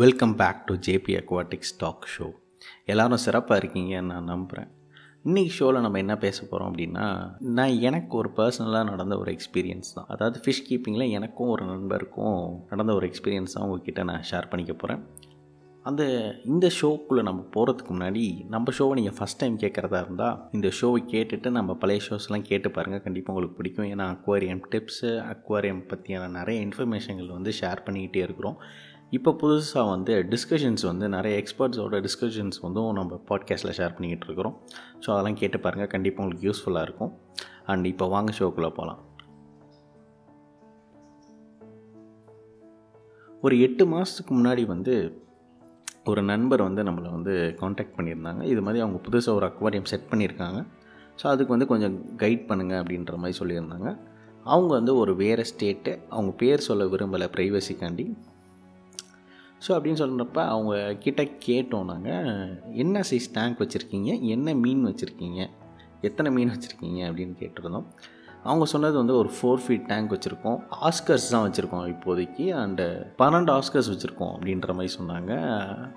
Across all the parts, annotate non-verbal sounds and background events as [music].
Welcome back to JP Aquatics talk show எல்லாரும் சிறப்பாக இருக்கீங்கன்னு நான் நம்புகிறேன் இன்றைக்கி ஷோவில் நம்ம என்ன பேச போகிறோம் அப்படின்னா நான் எனக்கு ஒரு பர்சனலாக நடந்த ஒரு எக்ஸ்பீரியன்ஸ் தான். அதாவது ஃபிஷ் கீப்பிங்கில் எனக்கும் ஒரு நண்பருக்கும் நடந்த ஒரு எக்ஸ்பீரியன்ஸ் தான் உங்ககிட்ட நான் ஷேர் பண்ணிக்க போகிறேன் அந்த இந்த ஷோக்குள்ளே நம்ம போகிறதுக்கு முன்னாடி நம்ம ஷோவை நீங்கள் ஃபஸ்ட் டைம் கேட்குறதா இருந்தால் இந்த ஷோவை கேட்டுட்டு நம்ம பழைய ஷோஸ்லாம் கேட்டு பாருங்கள் கண்டிப்பாக உங்களுக்கு பிடிக்கும். ஏன்னா அக்வாரியம் டிப்ஸு அக்வாரியம் பற்றியான நிறைய இன்ஃபர்மேஷன்கள் வந்து ஷேர் பண்ணிக்கிட்டே இருக்கிறோம். இப்போ புதுசாக வந்து டிஸ்கஷன்ஸ் வந்து நிறைய எக்ஸ்பர்ட்ஸோட டிஸ்கஷன்ஸ் வந்து நம்ம பாட்காஸ்ட்டில் ஷேர் பண்ணிக்கிட்டு இருக்கிறோம். ஸோ அதெல்லாம் கேட்டு பாருங்கள் கண்டிப்பாக உங்களுக்கு யூஸ்ஃபுல்லாக இருக்கும். அண்ட் இப்போ வாங்க ஷோக்குள்ளே போகலாம் ஒரு எட்டு மாதத்துக்கு முன்னாடி வந்து ஒரு நண்பர் வந்து நம்மளை வந்து காண்டாக்ட் பண்ணியிருந்தாங்க. இது மாதிரி அவங்க புதுசாக ஒரு அக்வாரியம் செட் பண்ணியிருக்காங்க. ஸோ அதுக்கு வந்து கொஞ்சம் கைட் பண்ணுங்கள் அப்படின்ற மாதிரி சொல்லியிருந்தாங்க. அவங்க வந்து ஒரு வேறு ஸ்டேட்டு அவங்க பேர் சொல்ல விரும்பலை ப்ரைவசிக்காண்டி ஸோ அப்படின்னு சொல்கிறப்ப அவங்க கிட்ட கேட்டோம் நாங்கள் என்ன சைஸ் டேங்க் வச்சுருக்கீங்க? என்ன மீன் வச்சுருக்கீங்க? எத்தனை மீன் வச்சுருக்கீங்க? அப்படின்னு கேட்டிருந்தோம். அவங்க சொன்னது வந்து ஒரு ஃபோர் ஃபீட் டேங்க் வச்சுருக்கோம். ஆஸ்கர்ஸ் தான் வச்சுருக்கோம் இப்போதைக்கு. அண்டு பன்னெண்டு ஆஸ்கர்ஸ் வச்சுருக்கோம் அப்படின்ற மாதிரி சொன்னாங்க.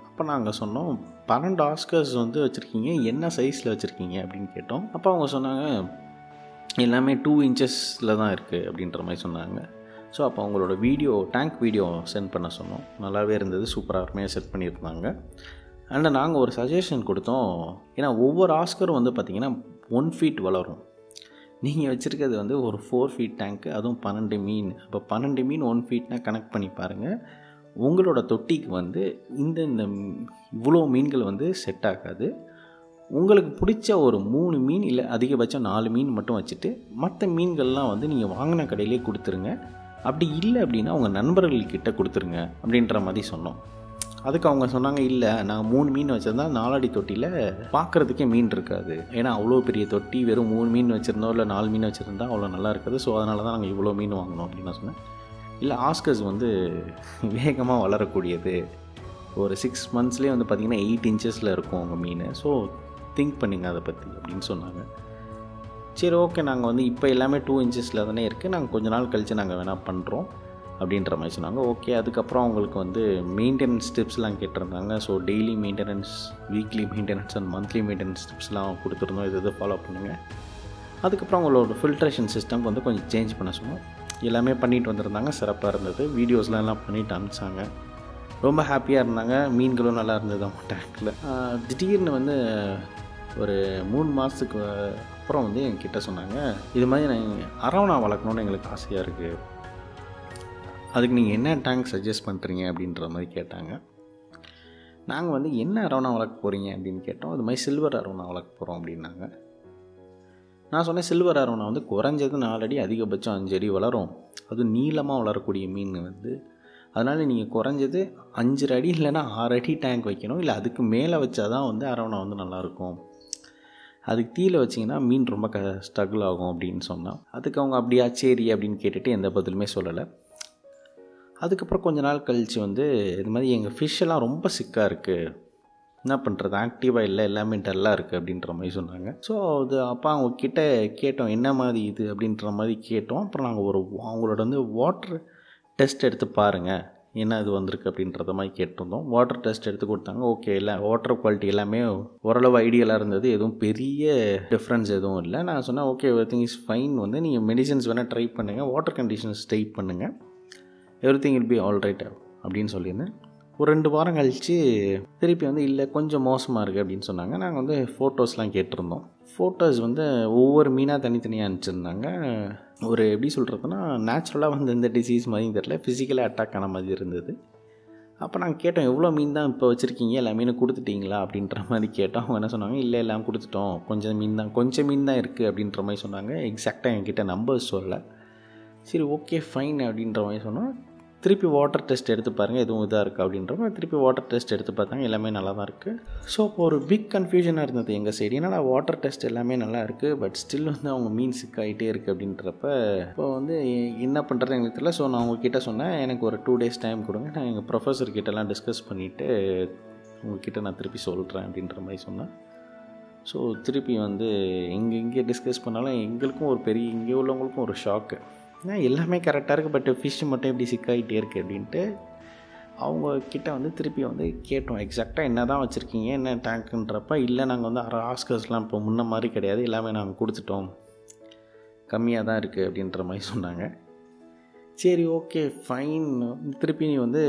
அப்போ நாங்கள் சொன்னோம் பன்னெண்டு ஆஸ்கர்ஸ் வந்து வச்சுருக்கீங்க. என்ன சைஸில் வச்சுருக்கீங்க? அப்படின்னு கேட்டோம். அப்போ அவங்க சொன்னாங்க எல்லாமே டூ இன்ச்சஸில் தான் இருக்குது அப்படின்ற மாதிரி சொன்னாங்க. ஸோ அப்போ அவங்களோட வீடியோ டேங்க் வீடியோ சென்ட் பண்ண சொன்னோம். நல்லாவே இருந்தது சூப்பராக அருமையாக செட் பண்ணியிருந்தாங்க. அண்ட் நாங்கள் ஒரு சஜஷன் கொடுத்தோம். ஏன்னா ஒவ்வொரு ஆஸ்கரும் வந்து பார்த்திங்கன்னா ஒன் ஃபீட் வளரும். நீங்கள் வச்சுருக்கிறது வந்து ஒரு ஃபோர் ஃபீட் டேங்க்கு அதுவும் பன்னெண்டு மீன். அப்போ பன்னெண்டு மீன் ஒன் ஃபீட்னால் கனெக்ட் பண்ணி பாருங்கள் உங்களோட தொட்டிக்கு வந்து இந்த இந்த இவ்வளோ மீன்கள் வந்து செட் ஆகாது. உங்களுக்கு பிடிச்ச ஒரு மூணு மீன் இல்லை அதிகபட்சம் நாலு மீன் மட்டும் வச்சுட்டு மற்ற மீன்கள்லாம் வந்து நீங்கள் வாங்கின கடையிலே கொடுத்துருங்க. அப்படி இல்லை அப்படின்னா உங்கள் நண்பர்கள்கிட்ட கொடுத்துருங்க அப்படின்ற மாதிரி சொன்னோம். அதுக்கு அவங்க சொன்னாங்க இல்லை நாங்கள் மூணு மீன் வச்சுருந்தா நாலாடி தொட்டியில் பார்க்குறதுக்கே மீன் இருக்காது. ஏன்னா அவ்வளோ பெரிய தொட்டி வெறும் மூணு மீன் வச்சுருந்தோம் இல்லை நாலு மீன் வச்சுருந்தா அவ்வளோ நல்லா இருக்காது. ஸோ அதனால தான் நாங்கள் இவ்வளோ மீன் வாங்கினோம் அப்படின்னு நான் சொன்னேன். இல்லை ஆஸ்கர்ஸ் வந்து [laughs] வேகமாக வளரக்கூடியது. ஒரு சிக்ஸ் மந்த்ஸ்லேயே வந்து பார்த்திங்கன்னா எயிட் இன்ச்சஸில் இருக்கும் உங்கள் மீன். ஸோ திங்க் பண்ணிங்க அதை பற்றி அப்படின்னு சொன்னாங்க. சரி ஓகே நாங்கள் வந்து இப்போ எல்லாமே டூ இன்ச்சஸில் தானே இருக்குது நாங்கள் கொஞ்ச நாள் கழித்து நாங்கள் வேணால் பண்ணுறோம் அப்படின்ற மாதிரி சொன்னாங்க. ஓகே அதுக்கப்புறம் அவங்களுக்கு வந்து மெயின்டெனன்ஸ் டிப்ஸ்லாம் கேட்டிருந்தாங்க. So daily maintenance weekly maintenance and monthly maintenance டிப்ஸ்லாம் கொடுத்துருந்தோம். இது இது ஃபாலோ பண்ணுங்கள் அதுக்கப்புறம் அவங்களோட ஃபில்ட்ரேஷன் சிஸ்டம் வந்து கொஞ்சம் சேஞ்ச் பண்ண சொன்னோம். எல்லாமே பண்ணிட்டு வந்திருந்தாங்க. சிறப்பாக இருந்தது. வீடியோஸ்லாம் எல்லாம் பண்ணிட்டு அனுப்பிச்சாங்க. ரொம்ப ஹாப்பியாக இருந்தாங்க. மீன்களும் நல்லா இருந்தது அவங்க டேங்கில் திடீர்னு வந்து ஒரு மூணு மாதத்துக்கு அப்புறம் வந்து என்கிட்ட சொன்னாங்க இது மாதிரி நான் அரவணா வளர்க்கணுன்னு எங்களுக்கு ஆசையாக இருக்குது அதுக்கு நீங்கள் என்ன டேங்க் சஜஸ்ட் பண்ணுறீங்க அப்படின்ற மாதிரி கேட்டாங்க. நாங்கள் வந்து என்ன அரவணா வளர்க்க போகிறீங்க அப்படின்னு கேட்டோம். அது மாதிரி சில்வர் அரவணா வளர்க்க போகிறோம் அப்படின்னாங்க. நான் சொன்னேன் சில்வர் அரவணா வந்து குறைஞ்சது நாலடி அதிகபட்சம் அஞ்சு அடி வளரும். அது நீளமாக வளரக்கூடிய மீன் வந்து. அதனால் நீங்கள் குறைஞ்சது அஞ்சு அடி இல்லைன்னா ஆறு அடி டேங்க் வைக்கணும். இல்லை அதுக்கு மேலே வச்சா தான் வந்து அரவணா வந்து நல்லாயிருக்கும் அதுக்கு தீயில் வச்சிங்கன்னா மீன் ரொம்ப க ஸ்ட்ரகிள் ஆகும் அப்படின்னு சொன்னால் அதுக்கு அவங்க அப்படியா சரி அப்படின்னு கேட்டுட்டு எந்த பதிலுமே சொல்லலை. அதுக்கப்புறம் கொஞ்ச நாள் கழித்து வந்து இது மாதிரி எங்கள் ஃபிஷ்ஷெல்லாம் ரொம்ப சிக்காக இருக்குது என்ன பண்ணுறது ஆக்டிவாக இல்லை எல்லாமே டல்லாக இருக்குது அப்படின்ற மாதிரி சொன்னாங்க. ஸோ அது அப்போ அவங்க கிட்டே கேட்டோம் என்ன மாதிரி இது? அப்படின்ற மாதிரி கேட்டோம். அப்புறம் நாங்கள் ஒரு அவங்களோட வந்து வாட்ரு டெஸ்ட் எடுத்து பாருங்கள் என்ன இது வந்திருக்கு அப்படின்றத மாதிரி கேட்டிருந்தோம். வாட்டர் டெஸ்ட் எடுத்து கொடுத்தாங்க. ஓகே இல்லை வாட்டர் குவாலிட்டி எல்லாமே ஓரளவு ஐடியலாக இருந்தது. எதுவும் பெரிய டிஃப்ரென்ஸ் எதுவும் இல்லை. நான் சொன்னேன் okay everything is fine வந்து நீங்கள் மெடிசன்ஸ் வேணால் ட்ரை பண்ணுங்கள் வாட்டர் கண்டிஷன்ஸ் ட்ரை பண்ணுங்கள் everything will be all right அப்படின்னு சொல்லியிருந்தேன். ஒரு ரெண்டு வாரம் கழித்து திருப்பி வந்து இல்லை கொஞ்சம் மோசமாக இருக்குது அப்படின்னு சொன்னாங்க. நாங்கள் வந்து ஃபோட்டோஸ்லாம் கேட்டிருந்தோம். ஃபோட்டோஸ் வந்து ஒவ்வொரு மீனாக தனித்தனியாக அனுப்பிச்சிருந்தாங்க. ஒரு எப்படி சொல்கிறதுனா நேச்சுரலாக வந்து எந்த டிசீஸ் மாதிரி தெரில ஃபிசிக்கலாக அட்டாக் ஆன மாதிரி இருந்தது. அப்போ நாங்கள் கேட்டோம் எவ்வளோ மீன் தான் இப்போ வச்சுருக்கீங்க? எல்லா மீனும் கொடுத்துட்டீங்களா? அப்படின்ற மாதிரி கேட்டோம். அவங்க என்ன சொன்னாங்க இல்லை எல்லாம் கொடுத்துட்டோம். கொஞ்சம் மீன் தான் கொஞ்சம் மீன் தான் இருக்குது அப்படின்ற மாதிரி சொன்னாங்க. எக்ஸாக்டாக என்கிட்ட நம்பர்ஸ் சொல்லலை. சரி ஓகே ஃபைன் அப்படின்ற மாதிரி சொன்னோம். திருப்பி வாட்டர் டெஸ்ட் எடுத்து பாருங்கள் எதுவும் இதாக இருக்குது அப்படின்றப்ப திருப்பி வாட்டர் டெஸ்ட் எடுத்து பார்த்தாங்க எல்லாமே நல்லா தான் இருக்குது ஸோ இப்போ ஒரு பிக் கன்ஃபியூஷனாக இருந்தது எங்கள் சைடு ஏன்னா வாட்டர் டெஸ்ட் எல்லாமே நல்லா இருக்குது பட் ஸ்டில் வந்து அவங்க மீன் சிக் ஆகிட்டே இருக்குது அப்படின்றப்ப இப்போ வந்து என்ன பண்ணுறது எங்களுக்கு தெரியல. ஸோ நான் உங்ககிட்ட சொன்னேன் எனக்கு ஒரு டூ டேஸ் டைம் கொடுங்க. நான் எங்கள் ப்ரொஃபஸர் கிட்டலாம் டிஸ்கஸ் பண்ணிவிட்டு உங்ககிட்ட நான் திருப்பி சொல்கிறேன் அப்படின்ற மாதிரி சொன்னேன். ஸோ திருப்பி வந்து எங்கே இங்கே டிஸ்கஸ் பண்ணாலும் எங்களுக்கும் ஒரு பெரிய இங்கே உள்ளவங்களுக்கும் ஒரு ஷாக்கு எல்லாமே கரெக்டாக இருக்குது. பட் ஃபிஷ் மட்டும் எப்படி சிக்காகிட்டே இருக்குது அப்படின்ட்டு அவங்க கிட்ட வந்து திருப்பி வந்து கேட்டோம். எக்ஸாக்டாக என்ன தான் வச்சுருக்கீங்க? என்ன டேங்க்குன்றப்ப இல்லை நாங்கள் வந்து அரை ஆஸ்கர்ஸ்லாம் இப்போ முன்ன மாதிரி கிடையாது. எல்லாமே நாங்கள் கொடுத்துட்டோம். கம்மியாக தான் இருக்குது அப்படின்ற மாதிரி சொன்னாங்க. சரி ஓகே ஃபைன் திருப்பி நீ வந்து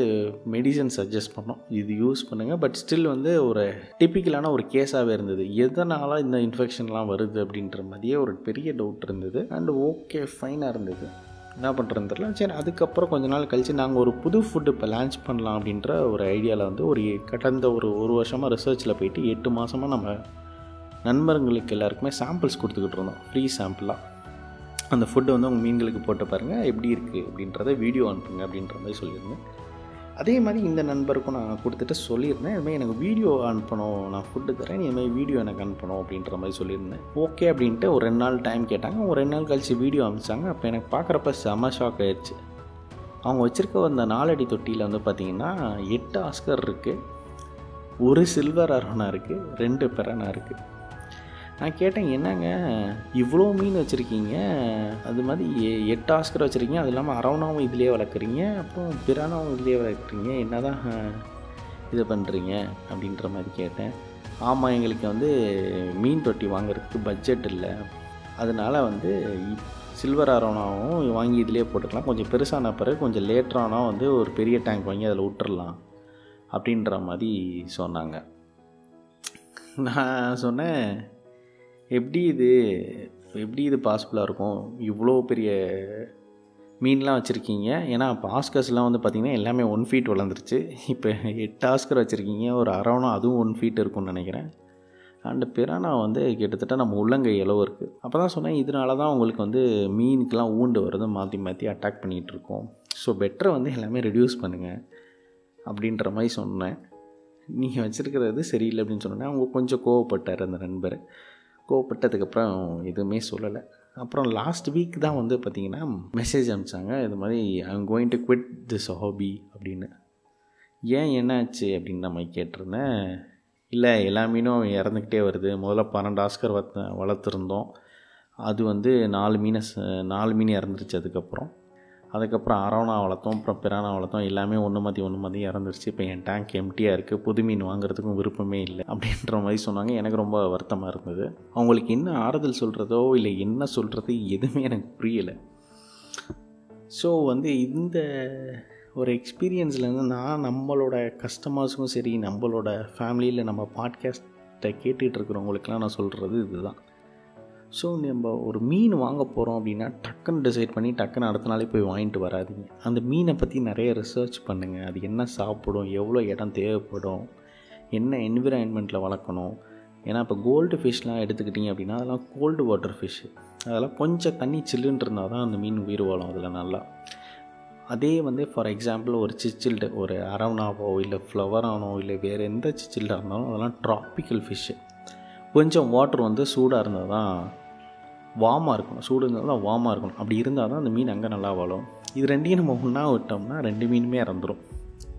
மெடிசன் சஜஸ்ட் பண்ணோம் இது யூஸ் பண்ணுங்கள் பட் ஸ்டில் வந்து ஒரு டிப்பிக்கலான ஒரு கேஸாகவே இருந்தது. எதனால் இந்த இன்ஃபெக்ஷன்லாம் வருது அப்படின்ற மாதிரியே ஒரு பெரிய டவுட் இருந்தது. அண்ட் ஓகே ஃபைனாக இருந்தது. என்ன பண்ணுறதுன்னு தெரியல. சரி அதுக்கப்புறம் கொஞ்ச நாள் கழித்து நாங்கள் ஒரு புது ஃபுட்டு இப்போ லான்ச் பண்ணலாம் அப்படின்ற ஒரு ஐடியாவில் வந்து ஒரு கடந்த ஒரு ஒரு வருஷமாக ரிசர்ச்சில் போயிட்டு எட்டு மாதமாக நம்ம நண்பர்களுக்கு எல்லாருக்குமே சாம்பிள்ஸ் கொடுத்துக்கிட்டு இருந்தோம். ஃப்ரீ சாம்பிளாக அந்த ஃபுட்டை வந்து உங்கள் மீன்களுக்கு போட்டு பாருங்கள் எப்படி இருக்குது அப்படின்றத வீடியோ அனுப்புங்க அப்படின்ற மாதிரி சொல்லியிருந்தேன். அதே மாதிரி இந்த நண்பருக்கும் நான் கொடுத்துட்டு சொல்லியிருந்தேன். இதுமாதிரி எனக்கு வீடியோ அனுப்பணும் நான் ஃபுட்டு தரேன் இதுமாதிரி வீடியோ எனக்கு அனுப்பணும் அப்படின்ற மாதிரி சொல்லியிருந்தேன். ஓகே அப்படின்ட்டு ஒரு ரெண்டு நாள் டைம் கேட்டாங்க. ஒரு ரெண்டு நாள் கழித்து வீடியோ அனுப்பிச்சாங்க. அப்போ எனக்கு பார்க்குறப்ப செம ஷாக் ஆயிடுச்சு. அவங்க வச்சுருக்க அந்த நாலடி தொட்டியில் வந்து பார்த்திங்கன்னா எட்டு ஆஸ்கர் இருக்குது ஒரு சில்வர் அரோனா இருக்குது ரெண்டு பெரனா இருக்குது நான் கேட்டேன் என்னங்க? இவ்வளோ மீன் வச்சுருக்கீங்க? அது மாதிரி எ- எட்டு ஆஸ்கர் வச்சுருக்கீங்க. அது இல்லாமல் அரவணாவும் இதிலே வளர்க்குறீங்க. அப்புறம் பிரானாவும் இதிலே வளர்க்குறீங்க. என்ன தான் இது பண்ணுறீங்க அப்படின்ற மாதிரி கேட்டேன். ஆமாம் எங்களுக்கு வந்து மீன் தொட்டி வாங்குறதுக்கு பட்ஜெட் இல்லை. அதனால் வந்து சில்வர் அரவணாவும் வாங்கி இதிலே போட்டுக்கலாம். கொஞ்சம் பெருசான பிறகு கொஞ்சம் லேட்டரானா வந்து ஒரு பெரிய டேங்க் வாங்கி அதில் விட்டுறலாம். அப்படின்ற மாதிரி சொன்னாங்க. நான் சொன்னேன் எப்படி இது எப்படி இது பாசிபிளாக இருக்கும்? இவ்வளோ பெரிய மீன்லாம் வச்சுருக்கீங்க. ஏன்னா இப்போ ஆஸ்கர்ஸ்லாம் வந்து பார்த்திங்கன்னா எல்லாமே ஒன் ஃபீட் வளர்ந்துருச்சு. இப்போ எட்டு ஆஸ்கர் வச்சுருக்கீங்க. ஒரு அரவணம் அதுவும் ஒன் ஃபீட் இருக்கும்னு நினைக்கிறேன். அண்டு பிரானா வந்து கிட்டத்தட்ட நம்ம உள்ளங்கை அளவு இருக்குது அப்போ தான் சொன்னேன் இதனால தான் உங்களுக்கு வந்து மீனுக்கெலாம் ஊண்டு வருது மாற்றி மாற்றி அட்டாக் பண்ணிகிட்டு இருக்கோம். ஸோ பெட்டரை வந்து எல்லாமே ரெடியூஸ் பண்ணுங்கள் அப்படின்ற மாதிரி சொன்னேன். நீங்கள் வச்சுருக்கிறது சரியில்லை அப்படின்னு சொன்னேன். அவங்க கொஞ்சம் கோவப்பட்டார் அந்த நண்பர். கோவப்பட்டதுக்கப்புறம் எதுவுமே சொல்லலை. அப்புறம் லாஸ்ட் வீக் தான் வந்து பார்த்திங்கன்னா மெசேஜ் அனுப்பிச்சாங்க. இது மாதிரி I'm going to quit this hobby அப்படின்னு. ஏன் என்னாச்சு அப்படின்னு நம்ம கேட்டிருந்தேன். இல்லை எல்லா மீனும் இறந்துக்கிட்டே வருது. முதல்ல பன்னெண்டு ஆஸ்கர் வளர்த்து வளர்த்துருந்தோம். அது வந்து நாலு மீனை நாலு மீன் இறந்துருச்சு அதுக்கப்புறம். அதுக்கப்புறம் அரவணா வளர்த்தோம் அப்புறம் பிரானா வளர்த்தோம் எல்லாமே ஒன்று மாற்றி ஒன்று மாற்றி இறந்துருச்சு. இப்போ என் டேங்க் எம்டியாக இருக்குது புது மீன் வாங்குறதுக்கும் விருப்பமே இல்லை. அப்படின்ற மாதிரி சொன்னாங்க. எனக்கு ரொம்ப வருத்தமாக இருந்தது. அவங்களுக்கு என்ன ஆறுதல் சொல்கிறதோ இல்லை என்ன சொல்கிறது எதுவுமே எனக்கு புரியலை. ஸோ வந்து இந்த ஒரு எக்ஸ்பீரியன்ஸ்லேருந்து நான் நம்மளோட கஸ்டமர்ஸுக்கும் சரி நம்மளோட ஃபேமிலியில் நம்ம பாட்காஸ்ட்டை கேட்டுட்டு இருக்கிறவங்களுக்கெல்லாம் நான் சொல்கிறது இதுதான். ஸோ நம்ம ஒரு மீன் வாங்க போகிறோம் அப்படின்னா டக்குன்னு டிசைட் பண்ணி டக்குன்னு அடுத்த நாளே போய் வாங்கிட்டு வராதீங்க. அந்த மீனை பற்றி நிறைய ரிசர்ச் பண்ணுங்கள் அது என்ன சாப்பிடும் எவ்வளோ இடம் தேவைப்படும் என்ன என்விரான்மெண்ட்டில் வளர்க்கணும். ஏன்னா இப்போ கோல்டு ஃபிஷ்லாம் எடுத்துக்கிட்டிங்க அப்படின்னா அதெல்லாம் கோல்டு வாட்டர் ஃபிஷ்ஷு அதெல்லாம் கொஞ்சம் தண்ணி சில்லுன்னு இருந்தால் தான் அந்த மீன் உயிர் வாழும் அதில் நல்லா. அதே வந்து ஃபார் எக்ஸாம்பிள் ஒரு சிச்சில்டு ஒரு அரவணாவோ இல்லை ஃப்ளவரானோ இல்லை வேறு எந்த சிச்சில்டாக இருந்தாலும் அதெல்லாம் ட்ராபிக்கல் ஃபிஷ்ஷு கொஞ்சம் வாட்டர் வந்து சூடாக இருந்தால் தான் வார்மாக இருக்கணும். சூடு இருந்தால் தான் வார்மாக இருக்கணும். அப்படி இருந்தால் தான் அந்த மீன் அங்கே நல்லா வாழும். இது ரெண்டையும் நம்ம ஒன்றா விட்டோம்னா ரெண்டு மீனுமே இறந்துடும்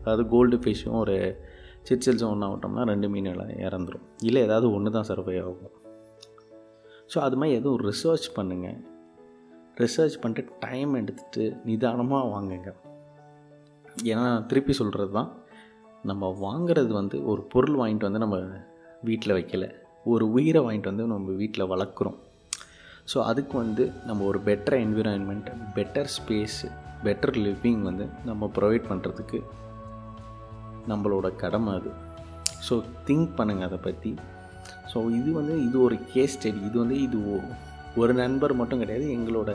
அதாவது கோல்டு ஃபிஷ்ஷும் ஒரு சிட்சில்ஸும் ஒன்றா விட்டோம்னா ரெண்டு மீன் இறந்துடும் இல்லை ஏதாவது ஒன்று தான் சர்வை ஆகும். ஸோ அது மாதிரி எதுவும் ரிசர்ச் பண்ணுங்கள் ரிசர்ச் பண்ணிட்டு டைம் எடுத்துகிட்டு நிதானமாக வாங்குங்க. ஏன்னா திருப்பி சொல்கிறது தான் நம்ம வாங்குறது வந்து ஒரு பொருள் வாங்கிட்டு வந்து நம்ம வீட்டில் வைக்கலை. ஒரு உயிரை வாங்கிட்டு வந்து நம்ம வீட்டில் வளர்க்குறோம். ஸோ அதுக்கு வந்து நம்ம ஒரு better environment better space better living வந்து நம்ம ப்ரொவைட் பண்ணுறதுக்கு நம்மளோட கடமை அது. ஸோ திங்க் பண்ணுங்கள் அதை பற்றி ஸோ இது வந்து இது ஒரு கேஸ் ஸ்டடி இது வந்து இது ஒ- ஒரு நண்பர் மட்டும் கிடையாது எங்களோட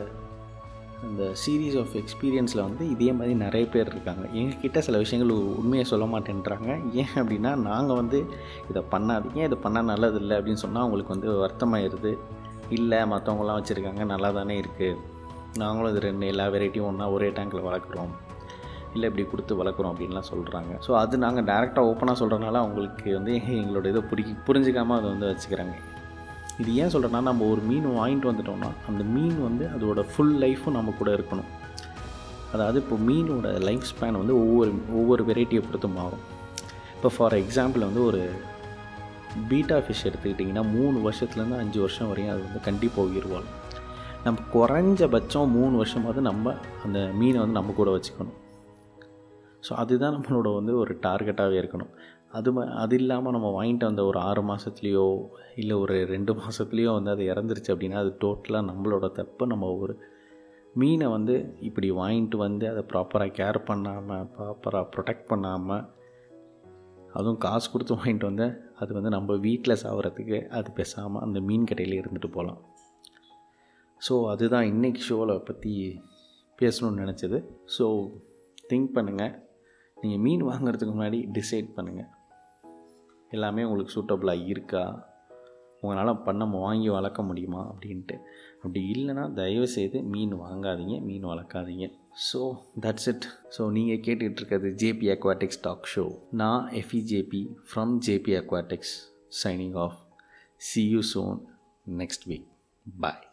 அந்த சீரீஸ் ஆஃப் எக்ஸ்பீரியன்ஸில் வந்து இதே மாதிரி நிறைய பேர் இருக்காங்க. எங்ககிட்ட சில விஷயங்கள் உண்மையை சொல்ல மாட்டேன்றாங்க. ஏன் அப்படின்னா நாங்கள் வந்து இதை பண்ணாதீங்க இதை பண்ணால் நல்லதில்லை அப்படின்னு சொன்னால் அவங்களுக்கு வந்து வருத்தமாயிடுது இல்லை மற்றவங்களாம் வச்சுருக்காங்க நல்லா தானே இருக்குது நாங்களும் இது ரெண்டு எல்லா வெரைட்டியும் ஒன்றா ஒரே டேங்கில் வளர்க்குறோம். இல்லை இப்படி கொடுத்து வளர்க்குறோம் அப்படின்லாம் சொல்கிறாங்க ஸோ அது நாங்கள் டேரெக்டாக ஓப்பனாக சொல்கிறனால அவங்களுக்கு வந்து [laughs] எங்களோட இதை புரிக்கி புரிஞ்சிக்காமல் அதை வந்து வச்சுக்கிறாங்க. இது ஏன் சொல்கிறேன்னா நம்ம ஒரு மீன் வாங்கிட்டு வந்துட்டோம்னா அந்த மீன் வந்து அதோடய ஃபுல் லைஃப்பும் நம்ம கூட இருக்கணும். அதாவது இப்போ மீனோட லைஃப் ஸ்பேன் வந்து ஒவ்வொரு ஒவ்வொரு வெரைட்டியை பொறுத்து மாறும். இப்போ ஃபார் எக்ஸாம்பிள் வந்து ஒரு பீட்டா ஃபிஷ் எடுத்துக்கிட்டிங்கன்னா மூணு வருஷத்துலேருந்து அஞ்சு வருஷம் வரையும் அது வந்து கண்டிப்பாக உயிர் வாழும் நம்ம குறைஞ்சபட்சம் மூணு வருஷமாவது நம்ம அந்த மீனை வந்து நம்ம கூட வச்சுக்கணும். ஸோ அதுதான் நம்மளோட வந்து ஒரு டார்கெட்டாகவே இருக்கணும். அது ம அது இல்லாமல் நம்ம வாங்கிட்டு வந்த ஒரு ஆறு மாதத்துலேயோ இல்லை ஒரு ரெண்டு மாதத்துலேயோ வந்து அது இறந்துருச்சு அப்படின்னா அது டோட்டலாக நம்மளோட தப்பு நம்ம ஒரு மீனை வந்து இப்படி வாங்கிட்டு வந்து அதை ப்ராப்பராக கேர் பண்ணாமல் ப்ராப்பராக ப்ரொடெக்ட் பண்ணாமல் அதுவும் காசு கொடுத்து வாங்கிட்டு வந்து அது வந்து நம்ம வீட்டில் சாப்பிட்றதுக்கு அது பேசாமல் அந்த மீன் கடையில் இருந்துட்டு போகலாம் ஸோ அதுதான் இன்றைக்கி ஷோவில் பற்றி பேசணும்னு நினச்சது. ஸோ திங்க் பண்ணுங்கள் நீங்கள் மீன் வாங்குறதுக்கு முன்னாடி டிசைட் பண்ணுங்கள் எல்லாமே உங்களுக்கு சூட்டபுளாக இருக்கா? உங்களால் பண்ண வாங்கி வளர்க்க முடியுமா? அப்படின்ட்டு. அப்படி இல்லைன்னா தயவுசெய்து மீன் வாங்காதீங்க மீன் வளர்க்காதீங்க. ஸோ தட்ஸ் இட் ஸோ நீங்கள் கேட்டுக்கிட்டு இருக்கிறது ஜேபி அக்வாட்டிக்ஸ் டாக் ஷோ நான் எஃப்இஜேபி from JP Aquatics signing off see you soon next week bye